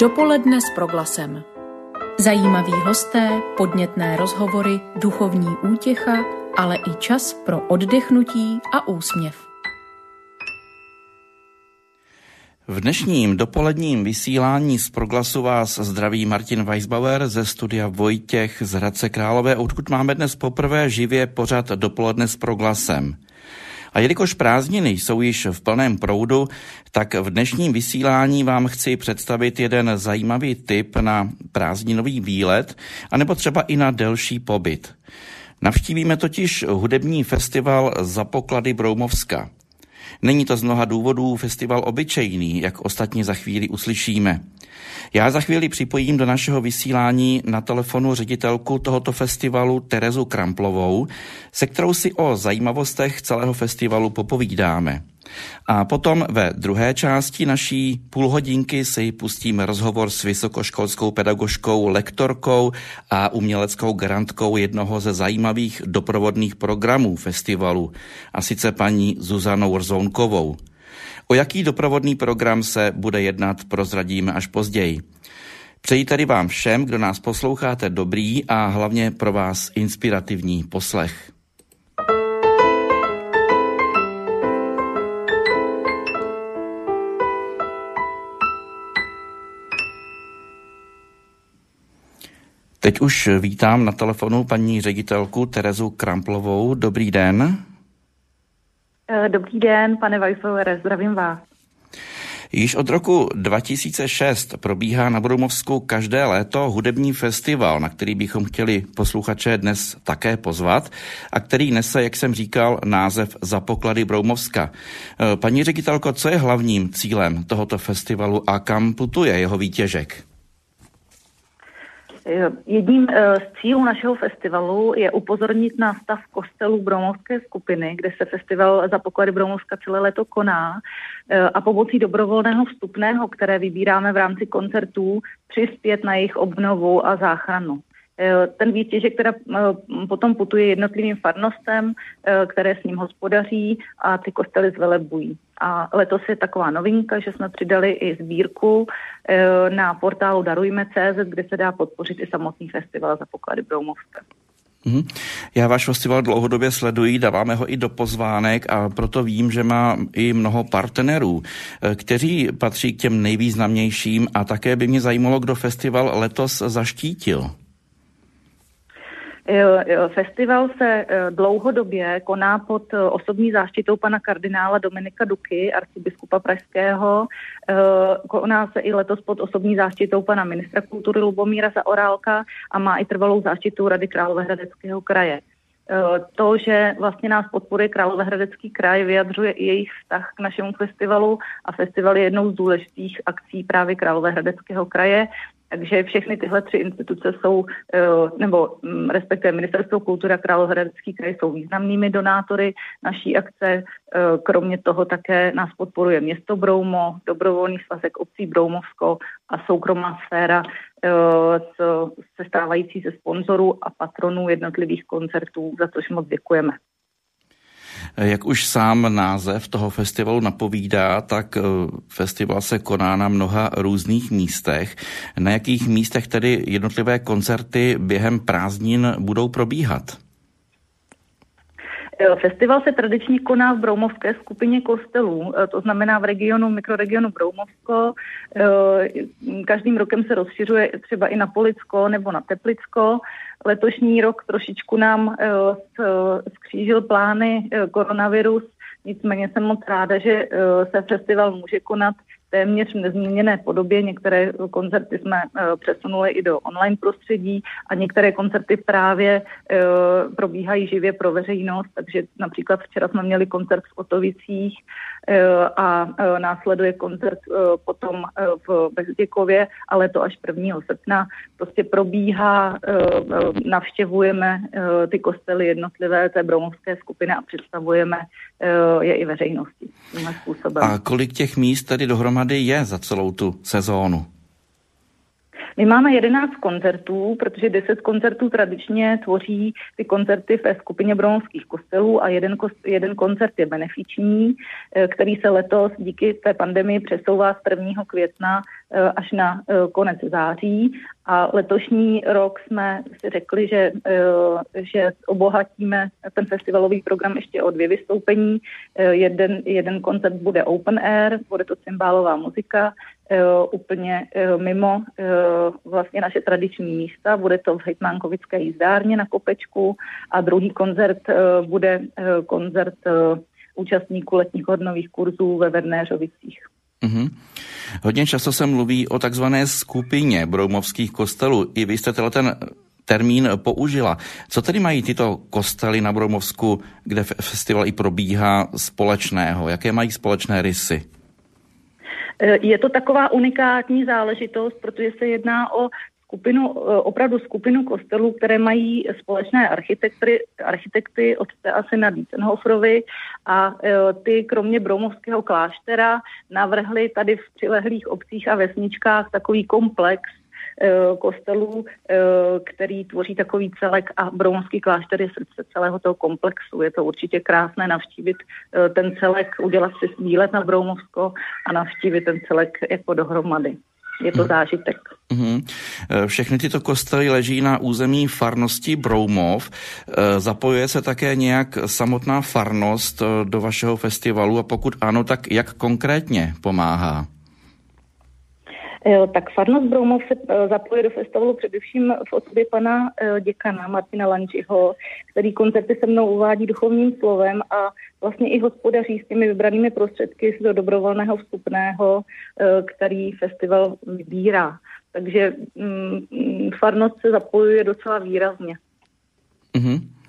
Dopoledne s proglasem. Zajímaví hosté, podnětné rozhovory, duchovní útěcha, ale i čas pro oddechnutí a úsměv. V dnešním dopoledním vysílání z proglasu vás zdraví Martin Weisbauer ze studia Vojtěch z Hradce Králové, odkud máme dnes poprvé živě pořad dopoledne s proglasem. A jelikož prázdniny jsou již v plném proudu, tak v dnešním vysílání vám chci představit jeden zajímavý tip na prázdninový výlet, anebo třeba i na delší pobyt. Navštívíme totiž hudební festival za poklady Broumovska. Není to z mnoha důvodů festival obyčejný, jak ostatně za chvíli uslyšíme. Já za chvíli připojím do našeho vysílání na telefonu ředitelku tohoto festivalu Terezu Kramplovou, se kterou si o zajímavostech celého festivalu popovídáme. A potom ve druhé části naší půlhodinky si pustíme rozhovor s vysokoškolskou pedagožkou, lektorkou a uměleckou garantkou jednoho ze zajímavých doprovodných programů festivalu, a sice paní Zuzanou Rzounkovou. O jaký doprovodný program se bude jednat, prozradíme až později. Přeji tedy vám všem, kdo nás posloucháte, dobrý a hlavně pro vás inspirativní poslech. Teď už vítám na telefonu paní ředitelku Terezu Kramplovou. Dobrý den. Eh, dobrý den, pane Weissauere, zdravím vás. Již od roku 2006 probíhá na Brumovsku každé léto hudební festival, na který bychom chtěli posluchače dnes také pozvat a který nese, jak jsem říkal, název Za poklady Broumovska. Eh, paní ředitelko, co je hlavním cílem tohoto festivalu a kam putuje jeho výtěžek? Eh, jedním eh, z cílů našeho festivalu je upozornit na stav kostelů Bromovské skupiny, kde se festival za poklady Bromovska celé leto koná eh, a pomocí dobrovolného vstupného, které vybíráme v rámci koncertů, přispět na jejich obnovu a záchranu. Ten výtěžek teda potom putuje jednotlivým farnostem, které s ním hospodaří a ty kostely zvelebují. A letos je taková novinka, že jsme přidali i sbírku na portálu Darujme.cz, kde se dá podpořit i samotný festival za poklady Broumovska. Mhm. Já váš festival dlouhodobě sleduji, dáváme ho i do pozvánek a proto vím, že má i mnoho partnerů, kteří patří k těm nejvýznamnějším a také by mě zajímalo, kdo festival letos zaštítil. Festival se eh, dlouhodobě koná pod eh, osobní záštitou pana kardinála Dominika Duky, arcibiskupa Pražského. Eh, koná se i letos pod osobní záštitou pana ministra kultury Lubomíra Zaorálka a má i trvalou záštitu Rady Královéhradeckého kraje. To, že vlastně nás podporuje Královéhradecký kraj, vyjadřuje i jejich vztah k našemu festivalu a festival je jednou z důležitých akcí právě Královéhradeckého kraje. Takže všechny tyhle tři instituce jsou, eh, nebo mm, respektive Ministerstvo kultury a Královéhradecký kraj jsou významnými donátory naší akce. Eh, kromě toho také nás podporuje město Broumo, dobrovolný svazek obcí Broumovsko a soukromá sféra eh, se stávající ze sponzorů a patronů jednotlivých koncertů, za což moc děkujeme. Jak už sám název toho festivalu napovídá, tak eh, festival se koná na mnoha různých místech. Na jakých místech tedy jednotlivé koncerty během prázdnin budou probíhat? Eh, festival se tradičně koná v Broumovské skupině kostelů, eh, to znamená v regionu, mikroregionu Broumovsko. Každým rokem se rozšiřuje třeba i na Policko nebo na Teplicko. Letošní rok trošičku nám eh, skřížil plány eh, koronavirus, nicméně jsem moc ráda, že eh, se festival může konat téměř nezměněné podobě. Některé koncerty jsme přesunuli i do online prostředí a některé koncerty právě probíhají živě pro veřejnost, takže například včera jsme měli koncert v Otovicích a následuje koncert potom v Bezděkově, ale to až 1. srpna. Prostě probíhá, navštěvujeme ty kostely jednotlivé té bromovské skupiny a představujeme je i veřejnosti A kolik těch míst tedy dohromady je za celou tu sezónu? My máme 11 koncertů, protože 10 koncertů tradičně tvoří ty koncerty ve skupině bromovských kostelů a jeden, jeden koncert je benefiční, eh, který se letos díky té pandemii přesouvá z 1. května eh, až na eh, konec září. A letošní rok jsme si řekli, že, že obohatíme ten festivalový program ještě o dvě vystoupení. Jeden, jeden koncert bude open air, bude to cymbálová muzika, úplně mimo vlastně naše tradiční místa. Bude to v Hejtmánkovické jízdárně na Kopečku a druhý koncert bude koncert účastníků letních hodnových kurzů ve Vednéřovicích. Mm-hmm. Hodně často se mluví o takzvané skupině broumovských kostelů. I vy jste ten termín použila. Co tedy mají tyto kostely na Broumovsku, kde festival i probíhá společného? Jaké mají společné rysy? Je to taková unikátní záležitost, protože se jedná o skupinu, eh, opravdu skupinu kostelů, které mají společné architekty, architekty od asi na Dietzenhoferovi a eh, ty kromě Broumovského kláštera navrhli tady v přilehlých obcích a vesničkách takový komplex eh, kostelů, který tvoří takový celek a Broumovský klášter je srdce celého toho komplexu. Je to určitě krásné navštívit ten celek, udělat si výlet na Broumovsko a navštívit ten celek jako dohromady je to mhm. zážitek. Mm-hmm. Všechny tyto kostely leží na území farnosti Broumov. Zapojuje se také nějak samotná farnost do vašeho festivalu a pokud ano, tak jak konkrétně pomáhá? Tak farnost Broumov se eh, zapojuje do festivalu především v osobě pana eh, děkana Martina Lančiho, který koncerty se mnou uvádí duchovním slovem a vlastně i hospodaří s těmi vybranými prostředky z do dobrovolného vstupného, eh, který festival vybírá. Takže mm, farnost se zapojuje docela výrazně. Mm-hmm.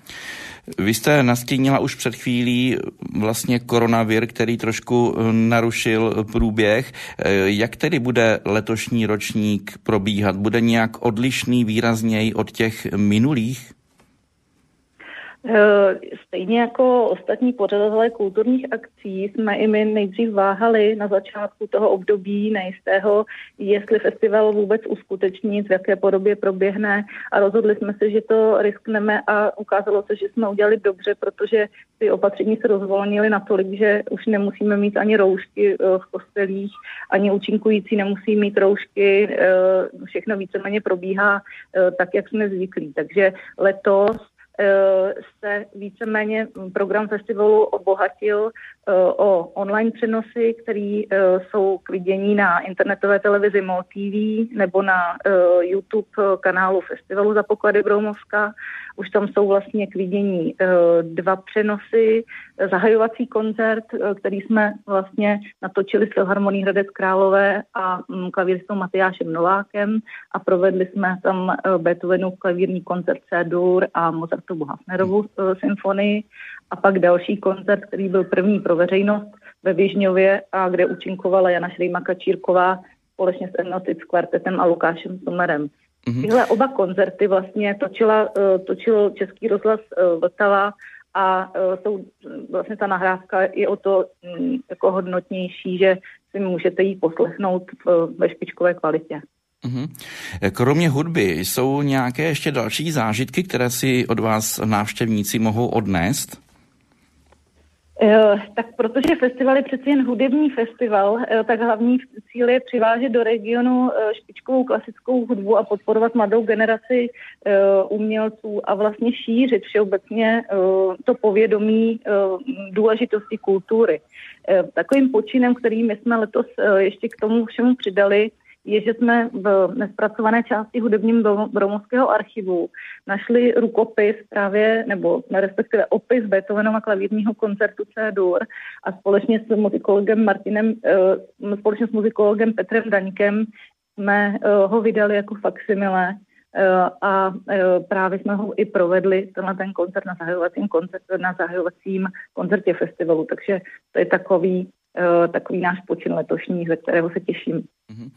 Vy jste nastínila už před chvílí vlastně koronavir, který trošku eh, narušil průběh. Eh, jak tedy bude letošní ročník probíhat? Bude nějak odlišný výrazněji od těch minulých? Eh, stejně jako ostatní pořadatelé kulturních akcí jsme i my nejdřív váhali na začátku toho období nejistého, jestli festival vůbec uskuteční, v jaké podobě proběhne a rozhodli jsme se, že to riskneme a ukázalo se, že jsme udělali dobře, protože ty opatření se rozvolnily natolik, že už nemusíme mít ani roušky eh, v kostelích, ani účinkující nemusí mít roušky, eh, všechno víceméně probíhá tak, jak jsme zvyklí. Takže letos se víceméně program festivalu obohatil eh, o online přenosy, které eh, jsou k vidění na internetové televizi MOL TV nebo na YouTube kanálu festivalu za poklady Broumovska. Už tam jsou vlastně k vidění dva přenosy, zahajovací koncert, který jsme vlastně natočili s Filharmoní Hradec Králové a mm, klavíristou Matyášem Novákem a provedli jsme tam Beethovenův klavírní koncert C-dur a Mozart Mozartovu Hafnerovu uh, symfonii a pak další koncert, který byl první pro veřejnost ve Vižňově a kde účinkovala Jana Šrejmaka Čírková společně s Enotic kvartetem a Lukášem Somerem. Mm-hmm. Tyhle oba koncerty vlastně točila, uh, točil Český rozhlas uh, Vltava a jsou, vlastně ta nahrávka je o to um, jako hodnotnější, že si můžete ji poslechnout ve špičkové kvalitě. Mm-hmm. Kromě hudby jsou nějaké ještě další zážitky, které si od vás návštěvníci mohou odnést? Eh, tak protože festival je přeci jen hudební festival, eh, tak hlavní cíl je přivážet do regionu eh, špičkovou klasickou hudbu a podporovat mladou generaci umělců a vlastně šířit všeobecně to povědomí důležitosti kultury. Takovým počinem, který my jsme letos ještě k tomu všemu přidali, je, že jsme v nespracované části hudebním Bromovského archivu našli rukopis právě, nebo respektive opis Beethovenova klavírního koncertu C-dur a společně s muzikologem Martinem, uh, společně s muzikologem Petrem Daňkem jsme uh, ho vydali jako faksimile uh, a právě jsme ho i provedli, tenhle ten koncert na zahajovacím, koncert, na zahajovacím koncertě festivalu, takže to je takový Eh, takový náš počin letošní, ze kterého se těším. Mhm.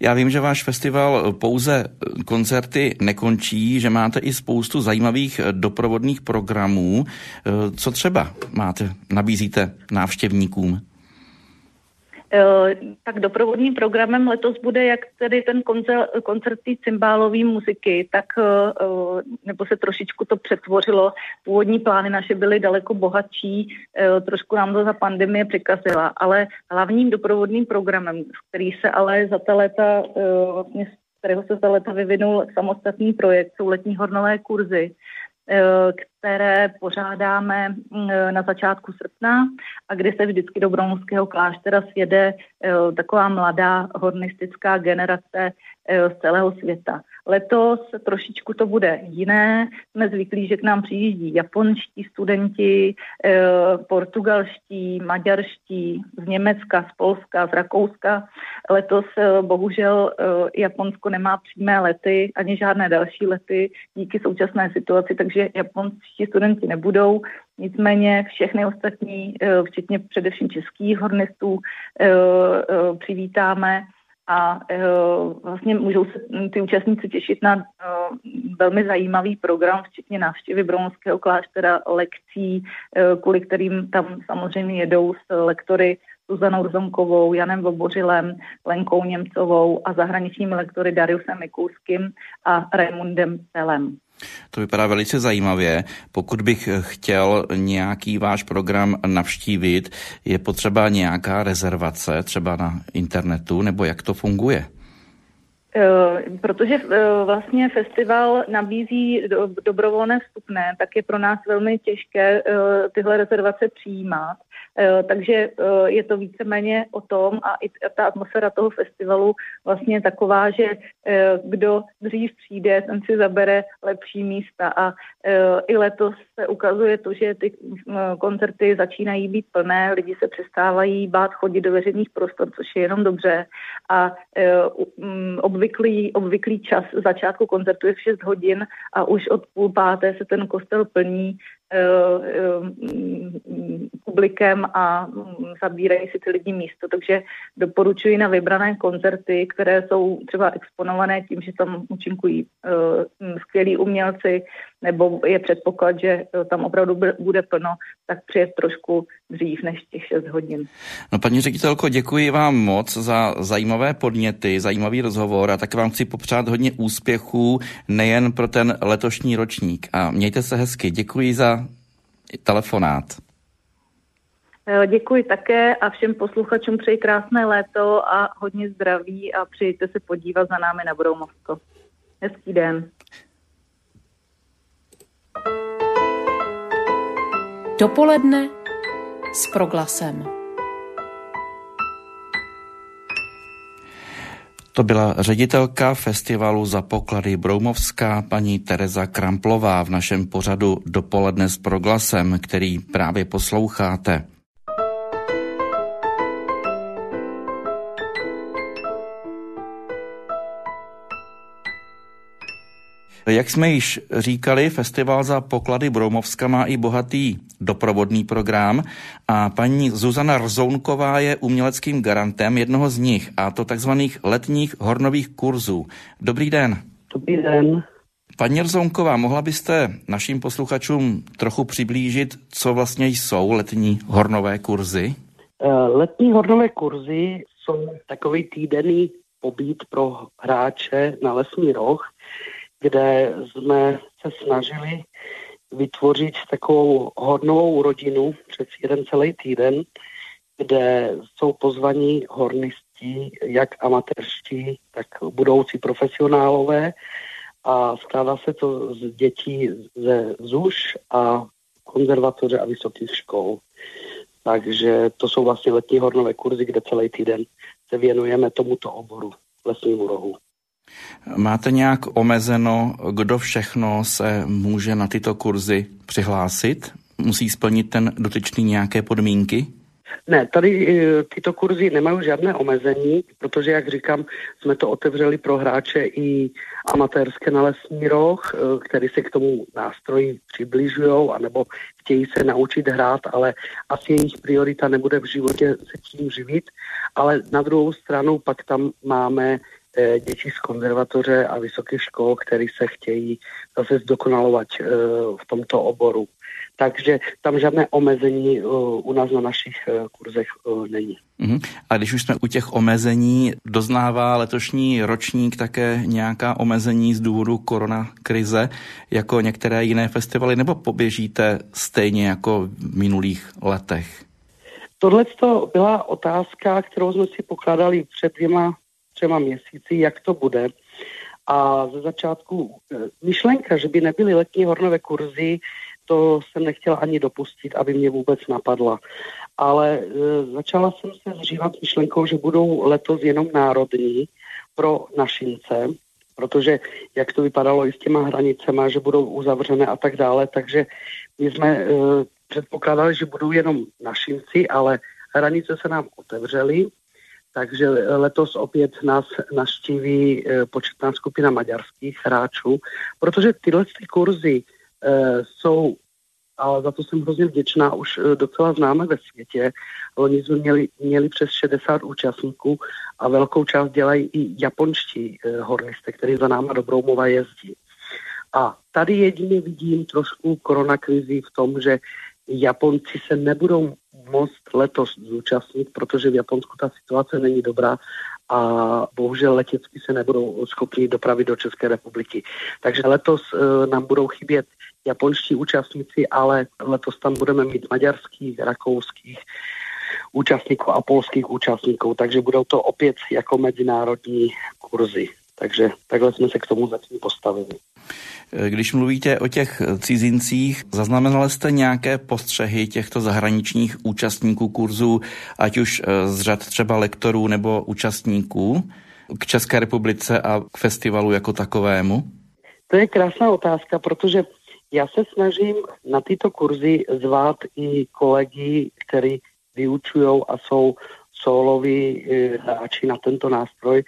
Já vím, že váš festival pouze koncerty nekončí, že máte i spoustu zajímavých doprovodných programů. Eh, co třeba máte, nabízíte návštěvníkům? Tak doprovodným programem letos bude jak tedy ten koncert, koncert cymbálové muziky, tak nebo se trošičku to přetvořilo. Původní plány naše byly daleko bohatší, trošku nám to za pandemie překazila, ale hlavním doprovodným programem, který se ale za ta léta, vlastně kterého se za léta vyvinul samostatný projekt, jsou letní hornové kurzy, které pořádáme na začátku srpna a kde se vždycky do Broumovského kláštera sjede taková mladá hornistická generace z celého světa. Letos trošičku to bude jiné. Jsme zvyklí, že k nám přijíždí japonští studenti, eh, portugalští, maďarští, z Německa, z Polska, z Rakouska. Letos eh, bohužel eh, Japonsko nemá přímé lety ani žádné další lety díky současné situaci, takže japonští studenti nebudou. Nicméně všechny ostatní, včetně především českých hornistů, přivítáme a vlastně můžou se ty účastníci těšit na velmi zajímavý program, včetně návštěvy Broumovského kláštera, lekcí, kvůli kterým tam samozřejmě jedou s lektory Zuzanou Rzonkovou, Janem Vobořilem, Lenkou Němcovou a zahraničními lektory Dariusem Mikulským a Raimundem Celem. To vypadá velice zajímavě. Pokud bych chtěl nějaký váš program navštívit, je potřeba nějaká rezervace třeba na internetu, nebo jak to funguje? Eh, protože eh, vlastně festival nabízí dobrovolné vstupné, tak je pro nás velmi těžké eh, tyhle rezervace přijímat. Takže je to víceméně o tom a i ta atmosféra toho festivalu vlastně je taková, že kdo dřív přijde, ten si zabere lepší místa a i letos se ukazuje to, že ty koncerty začínají být plné, lidi se přestávají bát chodit do veřejných prostor, což je jenom dobře a mm, obvyklý, obvyklý čas začátku koncertu je v 6 hodin a už od půl páté se ten kostel plní publikem a zabírají si ty lidi místo, takže doporučuji na vybrané koncerty, které jsou třeba exponované tím, že tam účinkují uh, skvělí umělci, nebo je předpoklad, že tam opravdu bude plno, tak přijet trošku dřív než těch 6 hodin. No paní ředitelko, děkuji vám moc za zajímavé podněty, zajímavý rozhovor a tak vám chci popřát hodně úspěchů nejen pro ten letošní ročník. A mějte se hezky. Děkuji za telefonát. Eh, děkuji také a všem posluchačům přeji krásné léto a hodně zdraví a přijďte se podívat za námi na Broumovsko. Hezký den. Dopoledne s proglasem. To byla ředitelka festivalu za poklady Broumovská paní Tereza Kramplová v našem pořadu Dopoledne s proglasem, který právě posloucháte. Jak jsme již říkali, festival za poklady Broumovska má i bohatý doprovodný program a paní Zuzana Rzounková je uměleckým garantem jednoho z nich, a to takzvaných letních hornových kurzů. Dobrý den. Dobrý den. Paní Rzounková, mohla byste našim posluchačům trochu přiblížit, co vlastně jsou letní hornové kurzy? Eh, letní hornové kurzy jsou takový týdenný pobyt pro hráče na lesní roh, kde jsme se snažili vytvořit takovou hodnovou rodinu přes jeden celý týden, kde jsou pozvaní hornisti, jak amatérští, tak budoucí profesionálové a skládá se to z dětí ze ZUŠ a konzervatoře a vysokých škol. Takže to jsou vlastně letní hornové kurzy, kde celý týden se věnujeme tomuto oboru lesnímu rohu. Máte nějak omezeno, kdo všechno se může na tyto kurzy přihlásit? Musí splnit ten dotyčný nějaké podmínky? Ne, tady e, tyto kurzy nemají žádné omezení, protože, jak říkám, jsme to otevřeli pro hráče i amatérské na lesní roh, e, který se k tomu nástroji přibližují, anebo chtějí se naučit hrát, ale asi jejich priorita nebude v životě se tím živit. Ale na druhou stranu pak tam máme Eh, děti z konzervatoře a vysokých škol, který se chtějí zase zdokonalovat eh, v tomto oboru. takže tam žádné omezení u nás na našich kurzech není. Uh-huh. A když už jsme u těch omezení, doznává letošní ročník také nějaká omezení z důvodu koronakrize, jako některé jiné festivaly, nebo poběžíte stejně jako v minulých letech? Tohle to byla otázka, kterou jsme si pokládali před dvěma, třema měsíci, jak to bude. A ze začátku e, myšlenka, že by nebyly letní hornové kurzy, to jsem nechtěla ani dopustit, aby mě vůbec napadla. Ale e, začala jsem se zřívat myšlenkou, že budou letos jenom národní pro našince, protože jak to vypadalo i s těma hranicema, že budou uzavřené a tak dále, takže my jsme e, předpokládali, že budou jenom našinci, ale hranice se nám otevřely, takže letos opět nás naštíví e, početná skupina maďarských hráčů, protože tyhle ty kurzy e, jsou a za to jsem hrozně vděčná, už e, docela známe ve světě. Oni jsme měli, měli přes 60 účastníků a velkou část dělají i japonští hornisté, kteří za náma do Broumova jezdí. A tady jedině vidím trošku koronakrizi v tom, že Japonci se nebudou moct letos zúčastnit, protože v Japonsku ta situace není dobrá a bohužel letecky se nebudou schopni dopravit do České republiky. Takže letos uh, nám budou chybět japonští účastníci, ale letos tam budeme mít maďarských, rakouských účastníků a polských účastníků, takže budou to opět jako mezinárodní kurzy. Takže takhle jsme se k tomu zatím postavili. Když mluvíte o těch cizincích, zaznamenali jste nějaké postřehy těchto zahraničních účastníků kurzů, ať už eh, z řad třeba lektorů nebo účastníků k České republice a k festivalu jako takovému? To je krásná otázka, protože já se snažím na tyto kurzy zvát i kolegy, kteří vyučují a jsou soloví eh, hráči na tento nástroj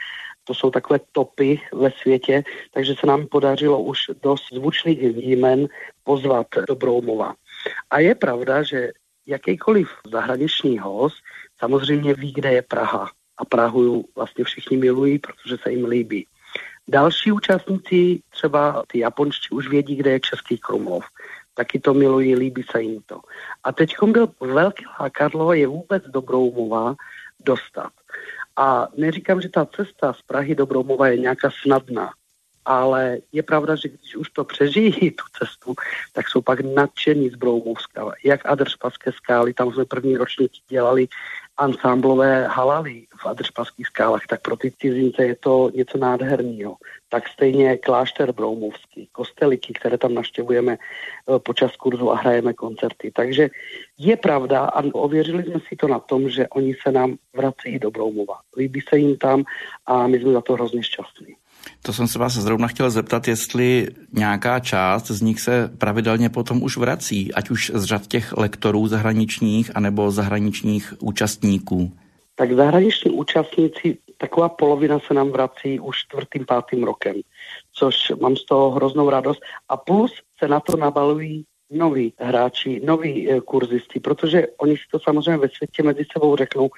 to jsou takové topy ve světě, takže se nám podařilo už dost zvučných jmen pozvat do Broumova. A je pravda, že jakýkoliv zahraniční host samozřejmě ví, kde je Praha. A Prahu vlastně všichni milují, protože se jim líbí. Další účastníci, třeba ty japonští, už vědí, kde je Český Krumlov. Taky to milují, líbí se jim to. A teď byl velký lákadlo je vůbec do Broumova dostat. A neříkám, že ta cesta z Prahy do Bromova je nějaká snadná, ale je pravda, že když už to přežijí tu cestu, tak jsou pak nadšení z Broumovska. Jak Adršpaské skály, tam jsme první ročník dělali ansámblové halaly v Adršpaských skálách, tak pro ty cizince je to něco nádherného. Tak stejně klášter Broumovský, kosteliky, které tam naštěvujeme eh, počas kurzu a hrajeme koncerty. Takže je pravda a ověřili jsme si to na tom, že oni se nám vrací do Broumova. Líbí se jim tam a my jsme za to hrozně šťastní. To jsem se vás zrovna chtěl zeptat, jestli nějaká část z nich se pravidelně potom už vrací, ať už z řad těch lektorů zahraničních, anebo zahraničních účastníků. Tak zahraniční účastníci, taková polovina se nám vrací už čtvrtým, pátým rokem, což mám z toho hroznou radost. A plus se na to nabalují noví hráči, noví e, kurzisti, protože oni si to samozřejmě ve světě mezi sebou řeknou,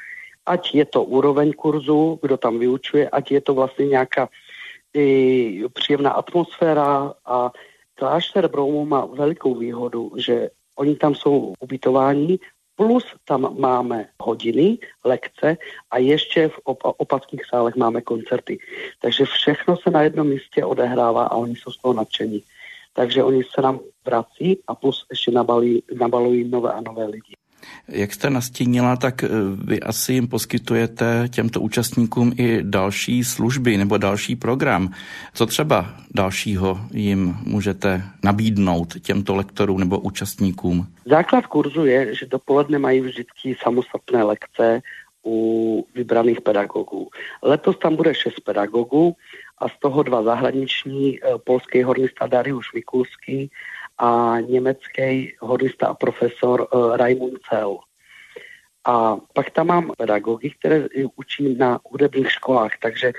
ať je to úroveň kurzu, kdo tam vyučuje, ať je to vlastně nějaká i příjemná atmosféra a klášter Broumu má velikou výhodu, že oni tam jsou ubytováni, plus tam máme hodiny, lekce a ještě v op- opackých sálech máme koncerty. Takže všechno se na jednom místě odehrává a oni jsou z toho nadšení. Takže oni se nám vrací a plus ještě nabalí, nabalují nové a nové lidi. Jak jste nastínila, tak eh, vy asi jim poskytujete těmto účastníkům i další služby nebo další program. Co třeba dalšího jim můžete nabídnout těmto lektorům nebo účastníkům? Základ kurzu je, že dopoledne mají vždycky samostatné lekce u vybraných pedagogů. Letos tam bude šest pedagogů a z toho dva zahraniční, eh, polský hornista Dariusz Mikulský a německý horista a profesor uh, Raimund Cel. A pak tam mám pedagogy, které učí na hudebních školách, takže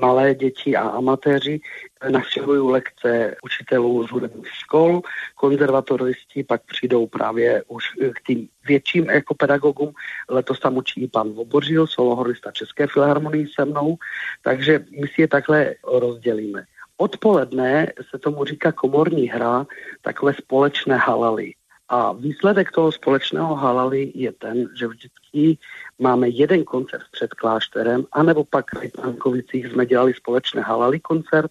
malé děti a amatéři navštěvují lekce učitelů z hudebních škol, konzervatoristi pak přijdou právě už k tým větším jako pedagogům. Letos tam učí i pan Vobořil, solohorista České filharmonii se mnou, takže my si je takhle rozdělíme. Odpoledne se tomu říká komorní hra, takové společné halaly. A výsledek toho společného halali je ten, že vždycky máme jeden koncert před klášterem, anebo pak v Pankovicích jsme dělali společné halali koncert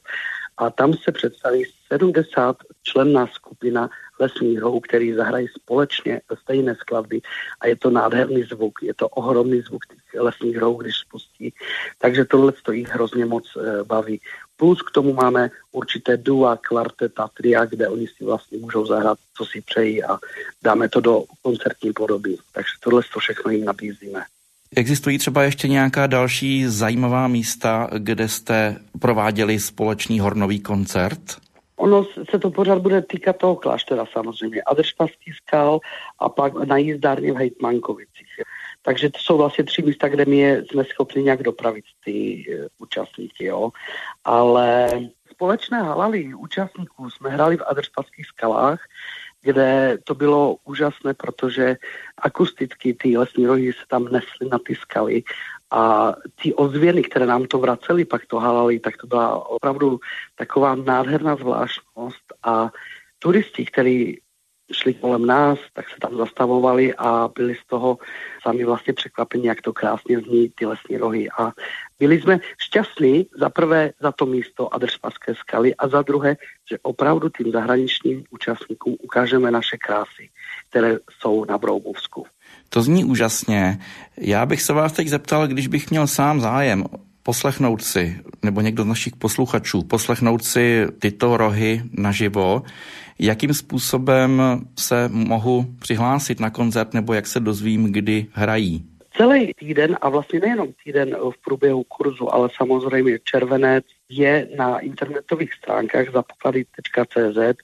a tam se představí 70 členná skupina lesních hrou, který zahrají společně stejné skladby a je to nádherný zvuk, je to ohromný zvuk těch lesních hrou, když spustí. Takže tohle to jich hrozně moc e, baví. Plus k tomu máme určité dua, kvarteta, tria, kde oni si vlastně můžou zahrát, co si přejí a dáme to do koncertní podoby. Takže tohle to všechno jim nabízíme. Existují třeba ještě nějaká další zajímavá místa, kde jste prováděli společný hornový koncert? Ono se to pořád bude týkat toho kláštera samozřejmě. Adršpaský skal a pak na jízdárně v Hejtmankovicích. Takže to jsou vlastně tři místa, kde my je, jsme schopni nějak dopravit ty uh, účastníky. Jo. Ale společné halali účastníků jsme hrali v Adršpaských skalách, kde to bylo úžasné, protože akusticky ty lesní rohy se tam nesly na ty skaly a ty ozvěny, které nám to vraceli, pak to halali, tak to byla opravdu taková nádherná zvláštnost a turisti, kteří šli kolem nás, tak se tam zastavovali a byli z toho sami vlastně překvapení, jak to krásně zní ty lesní rohy. A byli jsme šťastní za prvé za to místo Adršpaské skaly a za druhé, že opravdu tým zahraničním účastníkům ukážeme naše krásy, které jsou na Broumovsku. To zní úžasně. Já bych se vás teď zeptal, když bych měl sám zájem poslechnout si, nebo někdo z našich posluchačů, poslechnout si tyto rohy naživo, jakým způsobem se mohu přihlásit na koncert, nebo jak se dozvím, kdy hrají? Celý týden a vlastně nejenom týden v průběhu kurzu, ale samozřejmě červenec je na internetových stránkách zapoklady.cz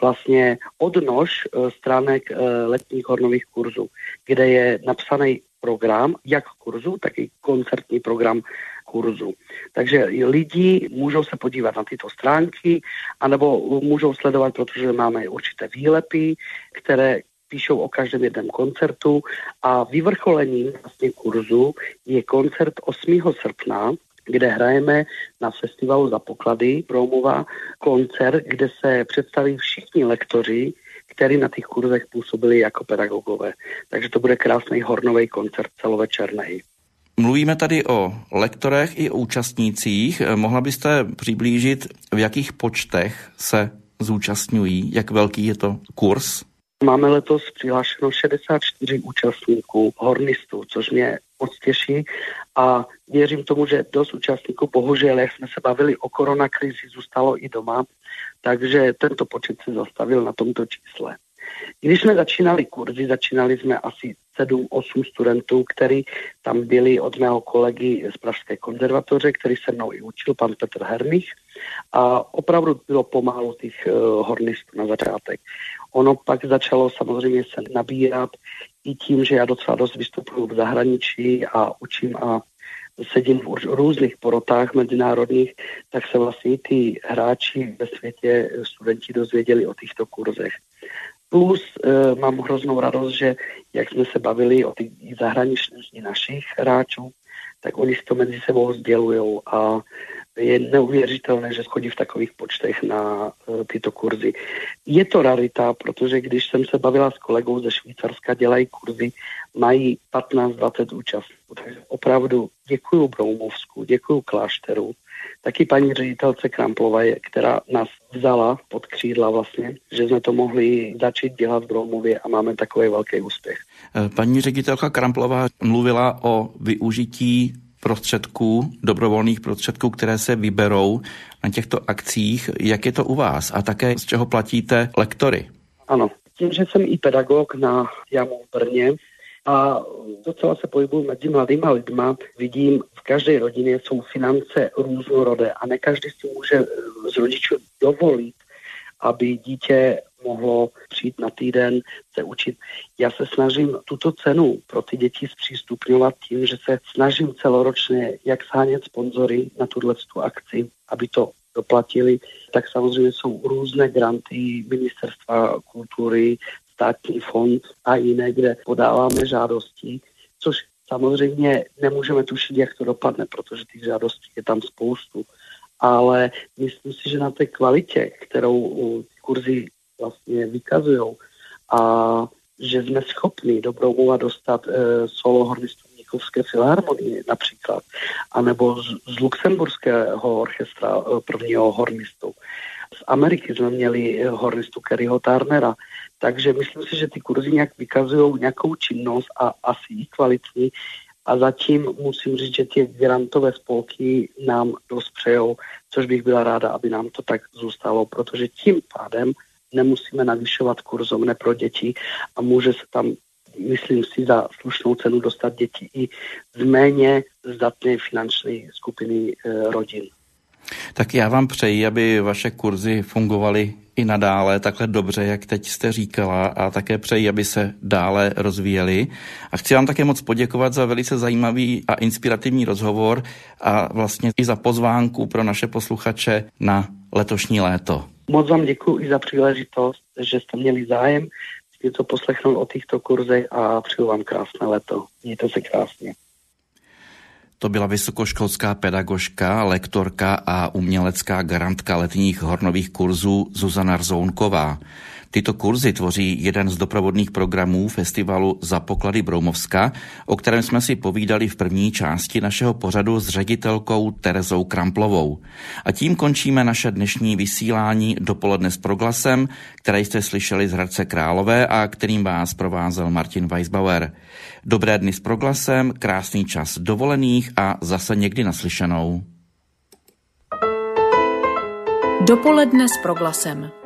vlastně odnož eh, stránek eh, letních hornových kurzů, kde je napsaný program, jak kurzu, tak i koncertní program kurzu. Takže lidi můžou se podívat na tyto stránky, anebo můžou sledovat, protože máme určité výlepy, které píšou o každém jednom koncertu a vyvrcholením vlastně kurzu je koncert 8. srpna, kde hrajeme na festivalu za poklady Bromova koncert, kde se představí všichni lektoři, kteří na těch kurzech působili jako pedagogové. Takže to bude krásný hornový koncert celovečerný. Mluvíme tady o lektorech i o účastnících. Mohla byste přiblížit, v jakých počtech se zúčastňují, jak velký je to kurz? Máme letos přihlášeno 64 účastníků, hornistů, což mě moc těší a věřím tomu, že dost účastníků, bohužel, jak jsme se bavili o koronakrizi, zůstalo i doma, takže tento počet se zastavil na tomto čísle. Když jsme začínali kurzy, začínali jsme asi 7-8 studentů, kteří tam byli od mého kolegy z Pražské konzervatoře, který se mnou i učil, pan Petr Hermich. A opravdu bylo pomálu těch uh, hornistů na začátek. Ono pak začalo samozřejmě se nabírat i tím, že já docela dost vystupuju v zahraničí a učím a sedím v různých porotách mezinárodních, tak se vlastně ty hráči ve světě, studenti dozvěděli o těchto kurzech. Plus e, mám hroznou radost, že jak jsme se bavili o těch zahraničních našich hráčů, tak oni si to mezi sebou sdělují a je neuvěřitelné, že chodí v takových počtech na uh, tyto kurzy. Je to rarita, protože když jsem se bavila s kolegou ze Švýcarska, dělají kurzy, mají 15-20 účastníků. Takže opravdu děkuju Broumovsku, děkuju Klášteru, taky paní ředitelce Kramplové, která nás vzala pod křídla vlastně, že jsme to mohli začít dělat v Broumově a máme takový velký úspěch. Eh, paní ředitelka Kramplová mluvila o využití prostředků, dobrovolných prostředků, které se vyberou na těchto akcích. Jak je to u vás a také z čeho platíte lektory? Ano, tím, že jsem i pedagog na JAMu v Brně a docela se pohybuju mezi mladýma lidma, vidím, v každé rodině jsou finance různorodé a ne každý si může z rodičů dovolit, aby dítě mohlo přijít na týden se učit. Já se snažím tuto cenu pro ty děti zpřístupňovat tím, že se snažím celoročně jak sánět sponzory na tuhle akci, aby to doplatili, tak samozřejmě jsou různé granty ministerstva kultury, státní fond a jiné, kde podáváme žádosti, což samozřejmě nemůžeme tušit, jak to dopadne, protože těch žádostí je tam spoustu. Ale myslím si, že na té kvalitě, kterou kurzy vlastně vykazují a že jsme schopni do Broumova dostat e, solo hornistů Mnichovské filharmonie například, anebo z, z Luxemburského orchestra e, prvního hornistu. Z Ameriky jsme měli e, hornistu Kerryho Turnera, takže myslím si, že ty kurzy nějak vykazují nějakou činnost a asi i kvalitní. A zatím musím říct, že ty grantové spolky nám dost přejou, což bych byla ráda, aby nám to tak zůstalo, protože tím pádem nemusíme navyšovat kurzovné pro děti. A může se tam, myslím si, za slušnou cenu dostat děti i z méně zdatné finanční skupiny e, rodin. Tak já vám přeji, aby vaše kurzy fungovaly i nadále takhle dobře, jak teď jste říkala a také přeji, aby se dále rozvíjeli. A chci vám také moc poděkovat za velice zajímavý a inspirativní rozhovor a vlastně i za pozvánku pro naše posluchače na letošní léto. Moc vám děkuji i za příležitost, že jste měli zájem to poslechnout o těchto kurzech a přeju vám krásné leto. Mějte se krásně. To byla vysokoškolská pedagožka, lektorka a umělecká garantka letních hornových kurzů Zuzana Rzounková. Tyto kurzy tvoří jeden z doprovodných programů festivalu Za poklady Broumovska, o kterém jsme si povídali v první části našeho pořadu s ředitelkou Terezou Kramplovou. A tím končíme naše dnešní vysílání dopoledne s proglasem, které jste slyšeli z Hradce Králové a kterým vás provázel Martin Weisbauer. Dobré dny s proglasem, krásný čas dovolených a zase někdy naslyšenou. Dopoledne s proglasem.